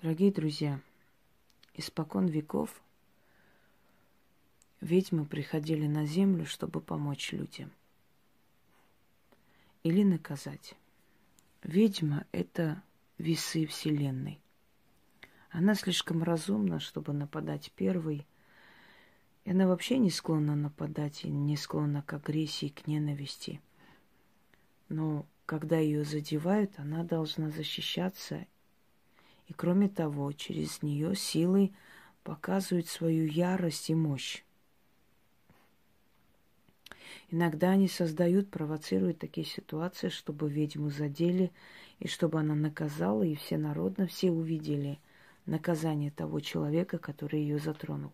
Дорогие друзья, испокон веков ведьмы приходили на землю, чтобы помочь людям или наказать. Ведьма – это весы Вселенной. Она слишком разумна, чтобы нападать первой. И она вообще не склонна нападать и не склонна к агрессии, к ненависти. Но когда ее задевают, она должна защищаться. И кроме того, через нее силой показывают свою ярость и мощь. Иногда они создают, провоцируют такие ситуации, чтобы ведьму задели, и чтобы она наказала, и все народно, все увидели наказание того человека, который ее затронул.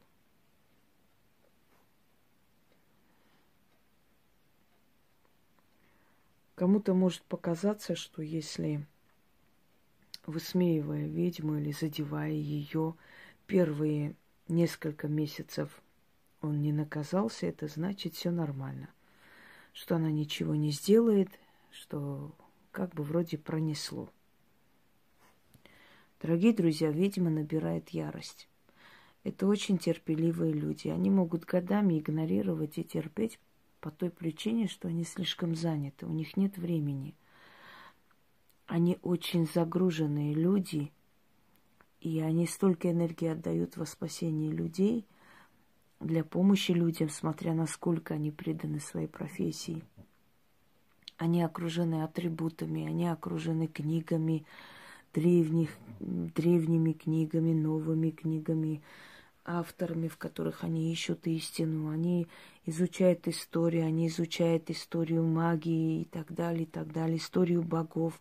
Кому-то может показаться, что если высмеивая ведьму или задевая ее первые несколько месяцев он не наказался, это значит все нормально что она ничего не сделает, что как бы вроде пронесло. Дорогие друзья, ведьма набирает ярость. Это очень терпеливые люди. Они могут годами игнорировать и терпеть по той причине, что они слишком заняты, у них нет времени. Они очень загруженные люди, и они столько энергии отдают во спасение людей, для помощи людям, смотря насколько они преданы своей профессии. Они окружены атрибутами, они окружены книгами, древних, древними книгами, новыми книгами, авторами, в которых они ищут истину. Они изучают историю, они изучают историю магии и так далее, и так далее, историю богов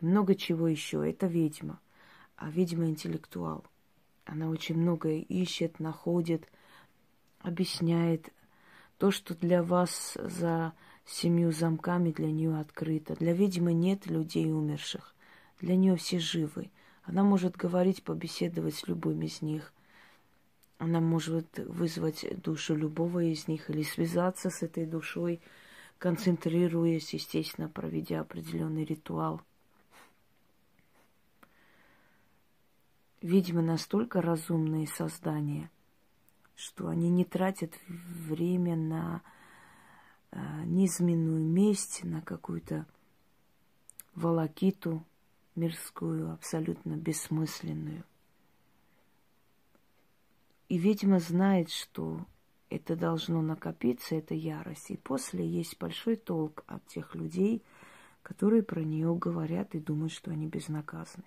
много чего еще. Это ведьма. А ведьма интеллектуал. Она очень многое ищет, находит – объясняет то, что для вас за семью замками для нее открыто. Для ведьмы нет людей умерших. Для нее все живы. Она может говорить, побеседовать с любым из них. Она может вызвать душу любого из них или связаться с этой душой, концентрируясь, естественно, проведя определенный ритуал. Ведьмы настолько разумные создания – что они не тратят время на э, низменную месть, на какую-то волокиту мирскую, абсолютно бессмысленную. И ведьма знает, что это должно накопиться, эта ярость. И после есть большой толк от тех людей, которые про нее говорят и думают, что они безнаказаны.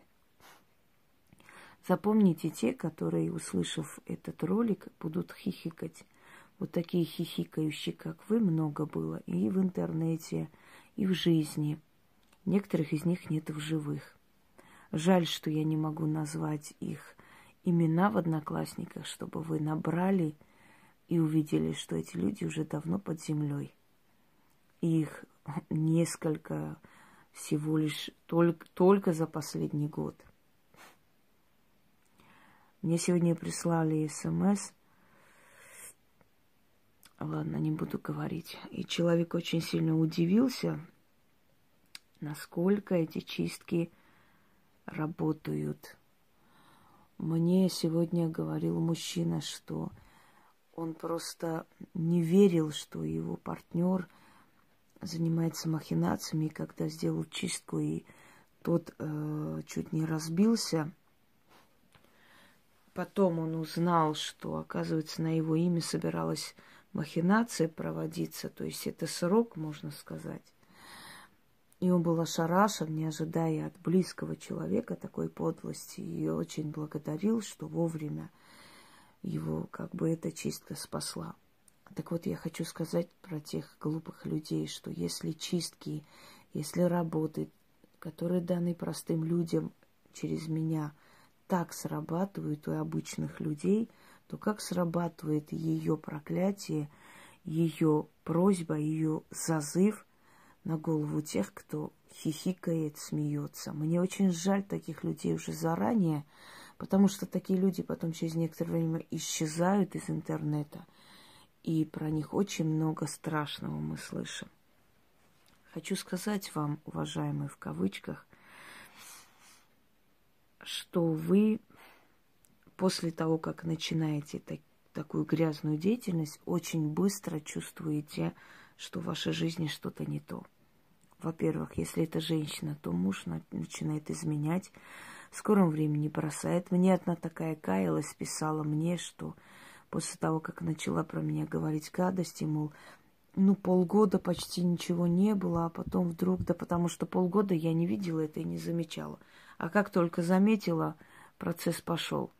Запомните те, которые, услышав этот ролик, будут хихикать. Вот такие хихикающие, как вы, много было и в интернете, и в жизни. Некоторых из них нет в живых. Жаль, что я не могу назвать их имена в Одноклассниках, чтобы вы набрали и увидели, что эти люди уже давно под землей. Их несколько всего лишь только, только за последний год – мне сегодня прислали смс. Ладно, не буду говорить. И человек очень сильно удивился, насколько эти чистки работают. Мне сегодня говорил мужчина, что он просто не верил, что его партнер занимается махинациями, когда сделал чистку, и тот э, чуть не разбился – Потом он узнал, что, оказывается, на его имя собиралась махинация проводиться, то есть это срок, можно сказать. И он был ошарашен, не ожидая от близкого человека такой подлости, и очень благодарил, что вовремя его как бы эта чистка спасла. Так вот, я хочу сказать про тех глупых людей, что если чистки, если работы, которые даны простым людям через меня – так срабатывают у обычных людей, то как срабатывает ее проклятие, ее просьба, ее зазыв на голову тех, кто хихикает, смеется. Мне очень жаль таких людей уже заранее, потому что такие люди потом через некоторое время исчезают из интернета, и про них очень много страшного мы слышим. Хочу сказать вам, уважаемые в кавычках, что вы после того, как начинаете так, такую грязную деятельность, очень быстро чувствуете, что в вашей жизни что-то не то. Во-первых, если это женщина, то муж начинает изменять, в скором времени бросает. Мне одна такая каялась, писала мне, что после того, как начала про меня говорить гадости, мол, ну, полгода почти ничего не было, а потом вдруг, да потому что полгода я не видела это и не замечала. А как только заметила, процесс пошел.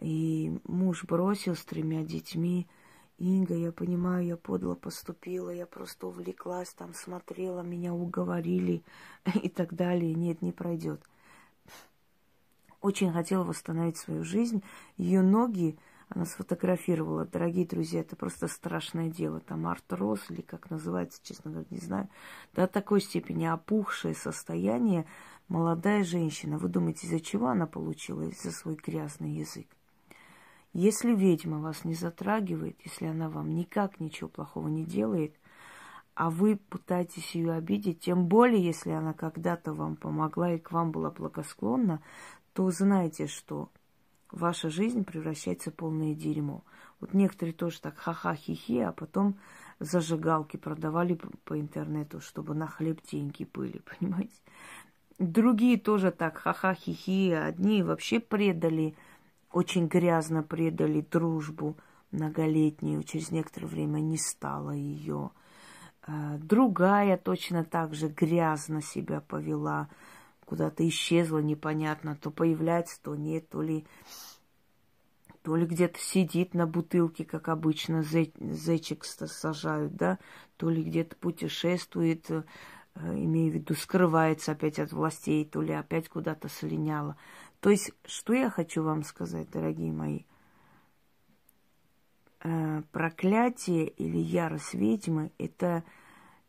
И муж бросил с тремя детьми. Инга, я понимаю, я подло поступила, я просто увлеклась, там смотрела, меня уговорили и так далее. Нет, не пройдет. Очень хотела восстановить свою жизнь. Ее ноги она сфотографировала. Дорогие друзья, это просто страшное дело. Там артроз или как называется, честно говоря, не знаю. До такой степени опухшее состояние молодая женщина. Вы думаете, из-за чего она получила? Из-за свой грязный язык. Если ведьма вас не затрагивает, если она вам никак ничего плохого не делает, а вы пытаетесь ее обидеть, тем более, если она когда-то вам помогла и к вам была благосклонна, то знайте, что ваша жизнь превращается в полное дерьмо. Вот некоторые тоже так ха-ха-хи-хи, а потом зажигалки продавали по интернету, чтобы на хлеб деньги были, понимаете? Другие тоже так ха-ха-хи-хи, одни вообще предали, очень грязно предали дружбу многолетнюю, через некоторое время не стало ее. А, другая точно так же грязно себя повела, куда-то исчезла непонятно, то появляется, то нет, то ли, то ли где-то сидит на бутылке, как обычно, зэ, зэчик сажают, да, то ли где-то путешествует, э, имею в виду, скрывается опять от властей, то ли опять куда-то слиняла. То есть, что я хочу вам сказать, дорогие мои? Э, проклятие или ярость ведьмы – это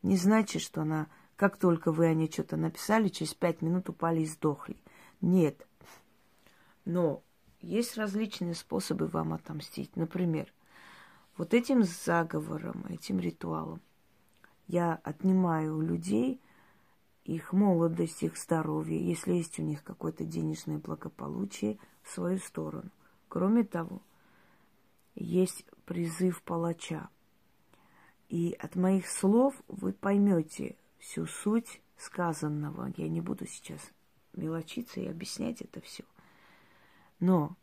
не значит, что она как только вы о ней что-то написали, через пять минут упали и сдохли. Нет. Но есть различные способы вам отомстить. Например, вот этим заговором, этим ритуалом я отнимаю у людей их молодость, их здоровье, если есть у них какое-то денежное благополучие, в свою сторону. Кроме того, есть призыв палача. И от моих слов вы поймете, всю суть сказанного. Я не буду сейчас мелочиться и объяснять это все. Но,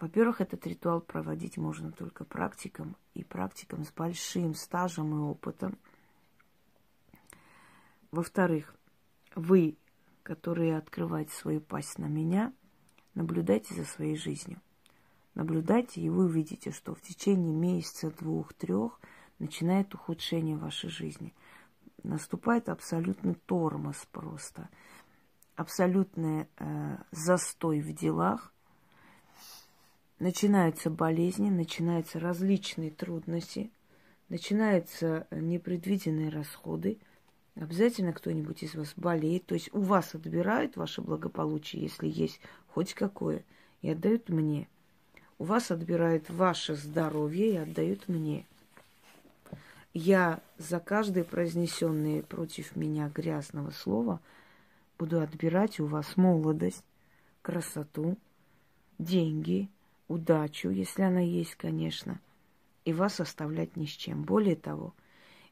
во-первых, этот ритуал проводить можно только практикам, и практикам с большим стажем и опытом. Во-вторых, вы, которые открываете свою пасть на меня, наблюдайте за своей жизнью. Наблюдайте, и вы увидите, что в течение месяца, двух, трех начинает ухудшение вашей жизни – наступает абсолютный тормоз просто, абсолютный э, застой в делах, начинаются болезни, начинаются различные трудности, начинаются непредвиденные расходы, обязательно кто-нибудь из вас болеет, то есть у вас отбирают ваше благополучие, если есть хоть какое, и отдают мне. У вас отбирают ваше здоровье и отдают мне – я за каждое произнесенное против меня грязного слова буду отбирать у вас молодость, красоту, деньги, удачу, если она есть, конечно, и вас оставлять ни с чем. Более того,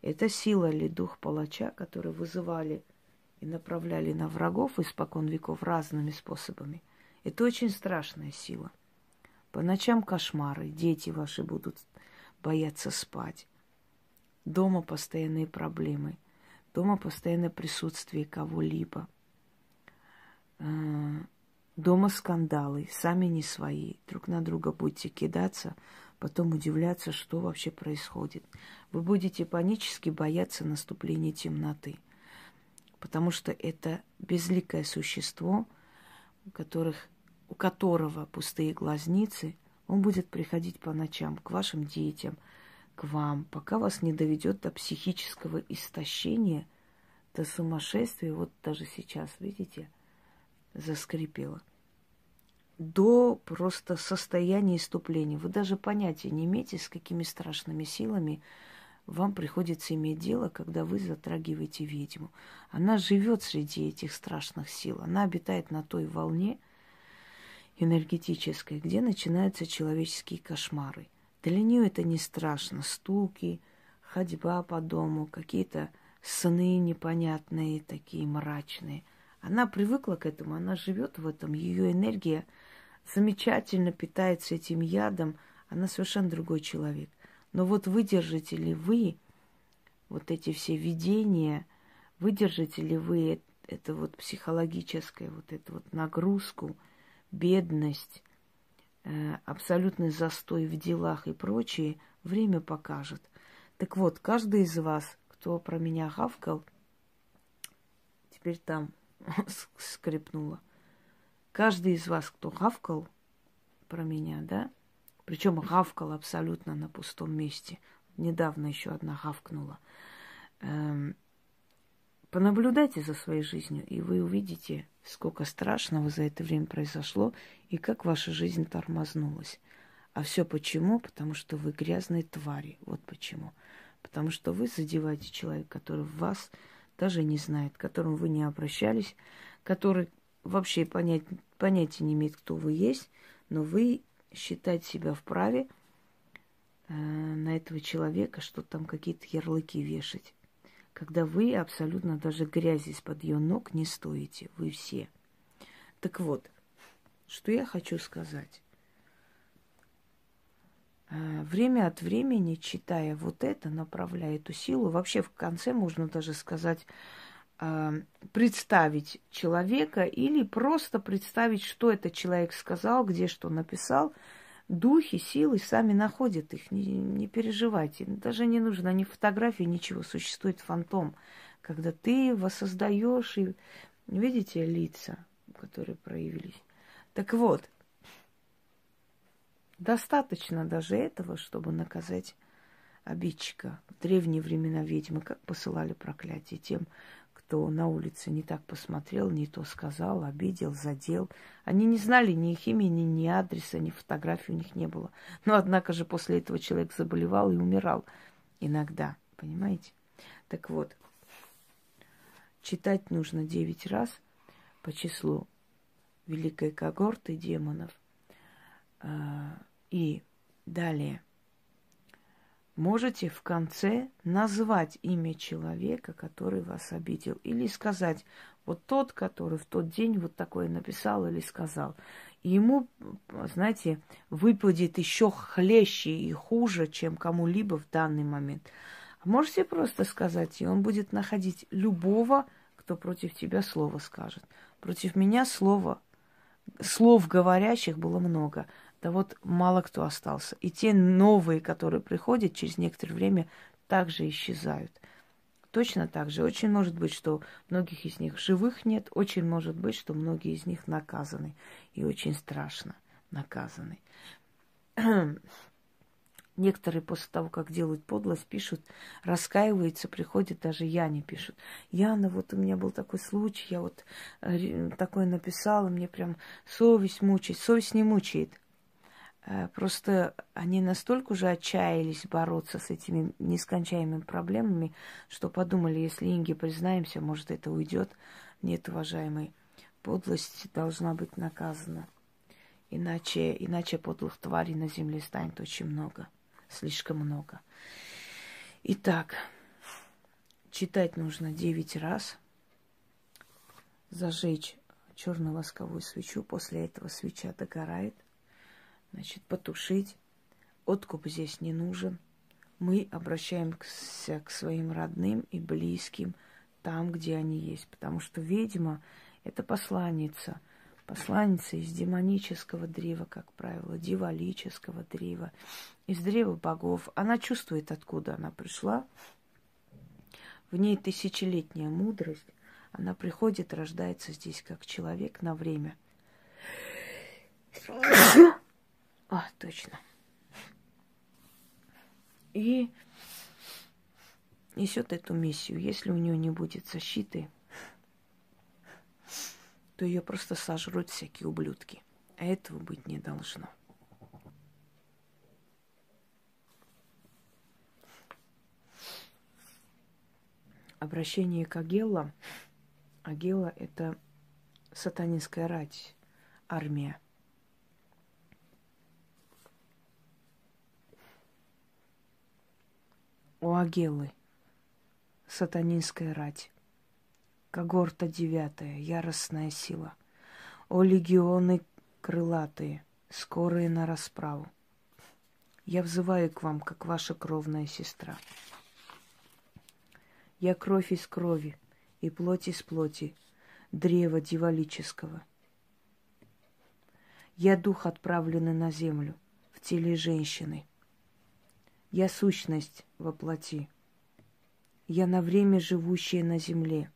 это сила или дух палача, который вызывали и направляли на врагов испокон веков разными способами. Это очень страшная сила. По ночам кошмары, дети ваши будут бояться спать. Дома постоянные проблемы. Дома постоянное присутствие кого-либо. Э, дома скандалы, сами не свои. Друг на друга будете кидаться, потом удивляться, что вообще происходит. Вы будете панически бояться наступления темноты. Потому что это безликое существо, у, которых, у которого пустые глазницы, он будет приходить по ночам к вашим детям – к вам, пока вас не доведет до психического истощения, до сумасшествия, вот даже сейчас, видите, заскрипело, до просто состояния иступления. Вы даже понятия не имеете, с какими страшными силами вам приходится иметь дело, когда вы затрагиваете ведьму. Она живет среди этих страшных сил, она обитает на той волне, энергетической, где начинаются человеческие кошмары. Для нее это не страшно. Стуки, ходьба по дому, какие-то сны непонятные, такие мрачные. Она привыкла к этому, она живет в этом, ее энергия замечательно питается этим ядом, она совершенно другой человек. Но вот выдержите ли вы вот эти все видения, выдержите ли вы это вот психологическое, вот эту вот нагрузку, бедность, э, абсолютный застой в делах и прочее, время покажет. Так вот, каждый из вас, кто про меня гавкал, теперь там скрипнуло. Каждый из вас, кто гавкал про меня, да, причем гавкал абсолютно на пустом месте. Недавно еще одна гавкнула. Эм, Понаблюдайте за своей жизнью, и вы увидите, сколько страшного за это время произошло, и как ваша жизнь тормознулась. А все почему? Потому что вы грязные твари. Вот почему. Потому что вы задеваете человека, который вас даже не знает, к которому вы не обращались, который вообще понять, понятия не имеет, кто вы есть, но вы считаете себя вправе э, на этого человека, что там какие-то ярлыки вешать когда вы абсолютно даже грязи из-под ее ног не стоите, вы все. Так вот, что я хочу сказать. А, время от времени, читая вот это, направляя эту силу, вообще в конце можно даже сказать, а, представить человека или просто представить, что этот человек сказал, где что написал – духи, силы сами находят их, не, не переживайте. Даже не нужно ни фотографии, ничего. Существует фантом, когда ты воссоздаешь и видите лица, которые проявились. Так вот, достаточно даже этого, чтобы наказать обидчика. В древние времена ведьмы как посылали проклятие тем, кто на улице не так посмотрел, не то сказал, обидел, задел. Они не знали ни их имени, ни адреса, ни фотографии у них не было. Но, однако же, после этого человек заболевал и умирал иногда, понимаете? Так вот, читать нужно девять раз по числу великой когорты демонов. А, и далее – можете в конце назвать имя человека, который вас обидел, или сказать, вот тот, который в тот день вот такое написал или сказал. И ему, знаете, выпадет еще хлеще и хуже, чем кому-либо в данный момент. Можете просто сказать, и он будет находить любого, кто против тебя слово скажет. Против меня слово, слов говорящих было много да вот мало кто остался. И те новые, которые приходят через некоторое время, также исчезают. Точно так же. Очень может быть, что многих из них живых нет, очень может быть, что многие из них наказаны. И очень страшно наказаны. Некоторые после того, как делают подлость, пишут, раскаиваются, приходят, даже я не пишут. Яна, вот у меня был такой случай, я вот э, такое написала, мне прям совесть мучает. Совесть не мучает. Э, просто они настолько уже отчаялись бороться с этими нескончаемыми проблемами, что подумали, если Инге признаемся, может, это уйдет. Нет, уважаемый, подлость должна быть наказана. Иначе, иначе подлых тварей на земле станет очень много, слишком много. Итак, читать нужно девять раз, зажечь черную восковую свечу, после этого свеча догорает, значит, потушить. Откуп здесь не нужен. Мы обращаемся к своим родным и близким там, где они есть. Потому что ведьма – это посланница. Посланница из демонического древа, как правило, дивалического древа, из древа богов. Она чувствует, откуда она пришла. В ней тысячелетняя мудрость. Она приходит, рождается здесь как человек на время. А, точно. И несет эту миссию. Если у нее не будет защиты, то ее просто сожрут всякие ублюдки. А этого быть не должно. Обращение к Агелла. Агелла – это сатанинская рать, армия – О Агелы, сатанинская рать, когорта девятая, яростная сила. О легионы крылатые, скорые на расправу. Я взываю к вам, как ваша кровная сестра. Я кровь из крови и плоть из плоти, древа дьяволического. Я дух, отправленный на землю, в теле женщины. Я сущность во плоти. Я на время живущая на земле,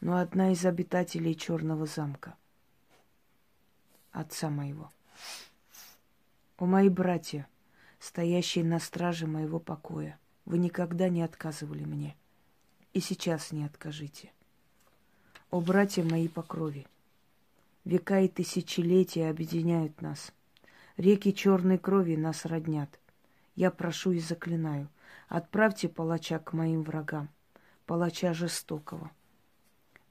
но одна из обитателей черного замка, отца моего. О мои братья, стоящие на страже моего покоя, вы никогда не отказывали мне. И сейчас не откажите. О, братья мои по крови, века и тысячелетия объединяют нас. Реки черной крови нас роднят. Я прошу и заклинаю, отправьте палача к моим врагам, палача жестокого,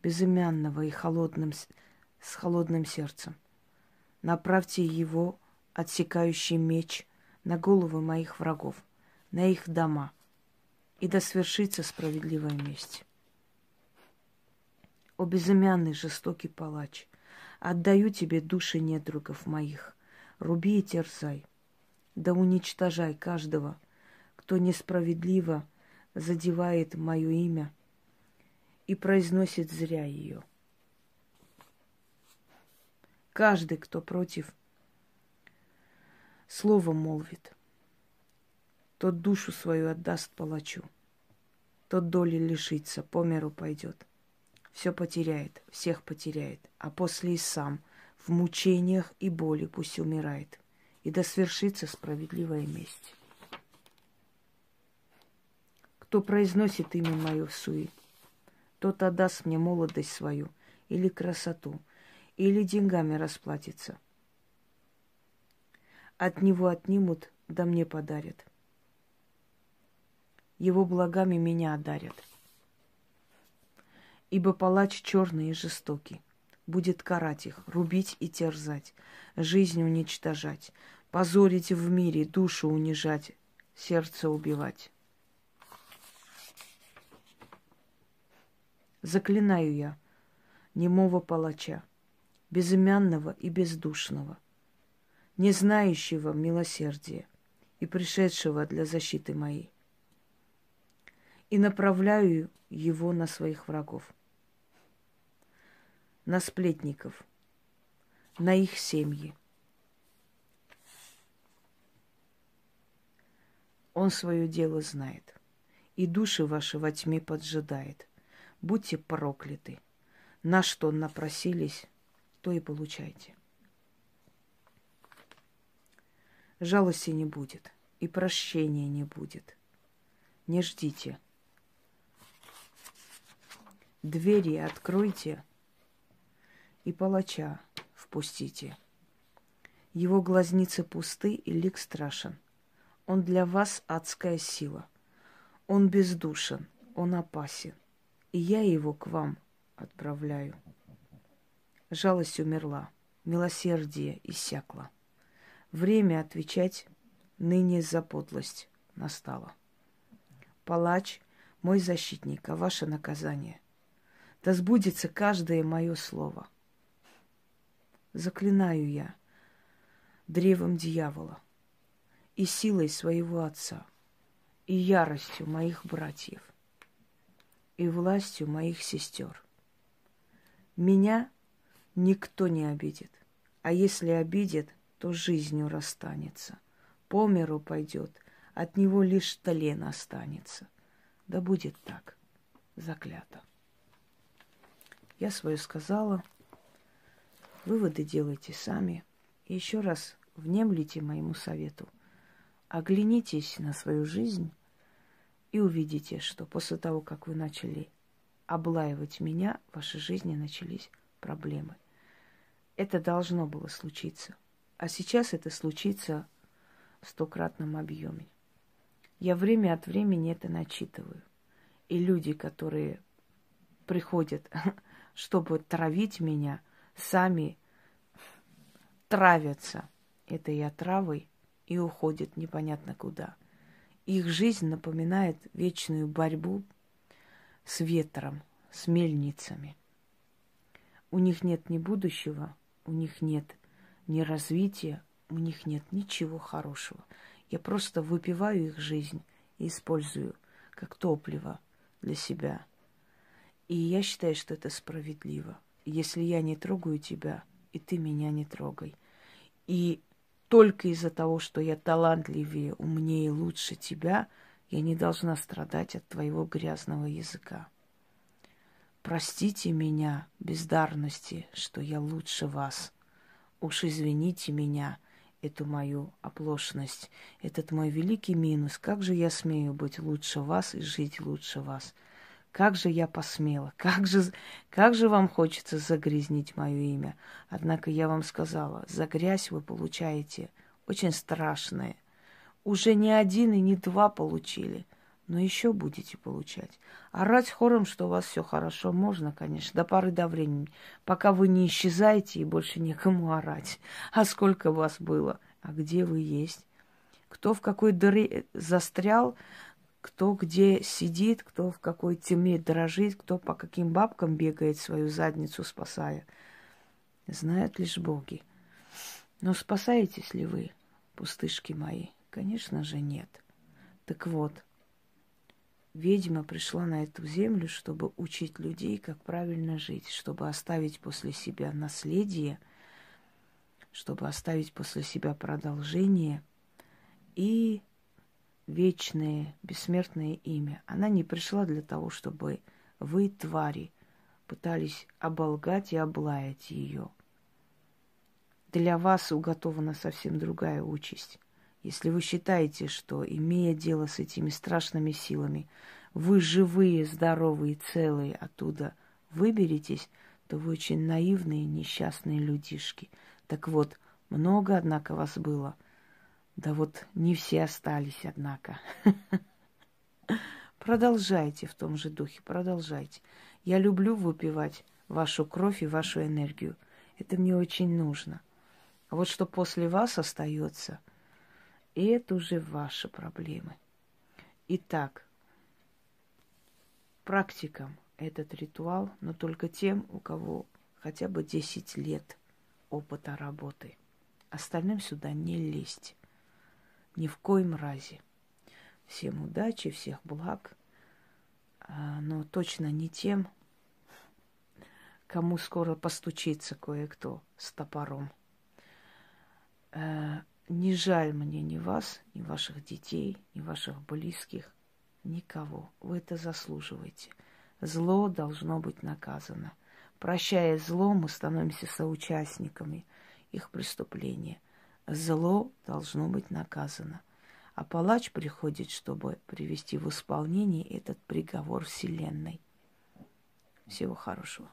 безымянного и холодным, с холодным сердцем. Направьте его, отсекающий меч, на головы моих врагов, на их дома – и да свершится справедливая месть. О безымянный жестокий палач, отдаю тебе души недругов моих, руби и терзай, да уничтожай каждого, кто несправедливо задевает мое имя и произносит зря ее. Каждый, кто против, слово молвит – тот душу свою отдаст палачу. Тот доли лишится, по миру пойдет. Все потеряет, всех потеряет, а после и сам в мучениях и боли пусть умирает. И да свершится справедливая месть. Кто произносит имя мое в суе, тот отдаст мне молодость свою или красоту, или деньгами расплатится. От него отнимут, да мне подарят его благами меня одарят. Ибо палач черный и жестокий будет карать их, рубить и терзать, жизнь уничтожать, позорить в мире, душу унижать, сердце убивать. Заклинаю я немого палача, безымянного и бездушного, не знающего милосердия и пришедшего для защиты моей и направляю его на своих врагов, на сплетников, на их семьи. Он свое дело знает, и души ваши во тьме поджидает. Будьте прокляты. На что напросились, то и получайте. Жалости не будет, и прощения не будет. Не ждите – Двери откройте и палача впустите. Его глазницы пусты и лик страшен. Он для вас адская сила. Он бездушен, он опасен. И я его к вам отправляю. Жалость умерла, милосердие иссякло. Время отвечать ныне за подлость настало. Палач, мой защитник, а ваше наказание – да сбудется каждое мое слово. Заклинаю я древом дьявола и силой своего отца, и яростью моих братьев, и властью моих сестер. Меня никто не обидит, а если обидит, то жизнью расстанется, по миру пойдет, от него лишь тлен останется. Да будет так, заклято. Я свое сказала. Выводы делайте сами. Еще раз внемлите моему совету. Оглянитесь на свою жизнь и увидите, что после того, как вы начали облаивать меня, в вашей жизни начались проблемы. Это должно было случиться. А сейчас это случится в стократном объеме. Я время от времени это начитываю. И люди, которые приходят чтобы травить меня, сами травятся этой отравой и уходят непонятно куда. их жизнь напоминает вечную борьбу с ветром, с мельницами. У них нет ни будущего, у них нет ни развития, у них нет ничего хорошего. Я просто выпиваю их жизнь и использую как топливо для себя. И я считаю, что это справедливо. Если я не трогаю тебя, и ты меня не трогай. И только из-за того, что я талантливее, умнее, лучше тебя, я не должна страдать от твоего грязного языка. Простите меня, бездарности, что я лучше вас. Уж извините меня, эту мою оплошность, этот мой великий минус. Как же я смею быть лучше вас и жить лучше вас? Как же я посмела, как же, как же вам хочется загрязнить мое имя. Однако я вам сказала, за грязь вы получаете очень страшное. Уже не один и не два получили, но еще будете получать. Орать хором, что у вас все хорошо, можно, конечно, до поры до времени, пока вы не исчезаете и больше некому орать. А сколько вас было? А где вы есть? Кто в какой дыре застрял, кто где сидит, кто в какой тьме дрожит, кто по каким бабкам бегает свою задницу спасая. Знают лишь боги. Но спасаетесь ли вы, пустышки мои? Конечно же нет. Так вот, ведьма пришла на эту землю, чтобы учить людей, как правильно жить, чтобы оставить после себя наследие, чтобы оставить после себя продолжение и вечное, бессмертное имя. Она не пришла для того, чтобы вы, твари, пытались оболгать и облаять ее. Для вас уготована совсем другая участь. Если вы считаете, что, имея дело с этими страшными силами, вы живые, здоровые, целые оттуда выберетесь, то вы очень наивные, несчастные людишки. Так вот, много, однако, вас было – да вот не все остались, однако. Продолжайте в том же духе, продолжайте. Я люблю выпивать вашу кровь и вашу энергию. Это мне очень нужно. А вот что после вас остается, это уже ваши проблемы. Итак, практикам этот ритуал, но только тем, у кого хотя бы 10 лет опыта работы. Остальным сюда не лезть. Ни в коем разе. Всем удачи, всех благ, а, но точно не тем, кому скоро постучится кое-кто с топором. Э, не жаль мне ни вас, ни ваших детей, ни ваших близких, никого. Вы это заслуживаете. Зло должно быть наказано. Прощая зло, мы становимся соучастниками их преступления – зло должно быть наказано. А палач приходит, чтобы привести в исполнение этот приговор Вселенной. Всего хорошего.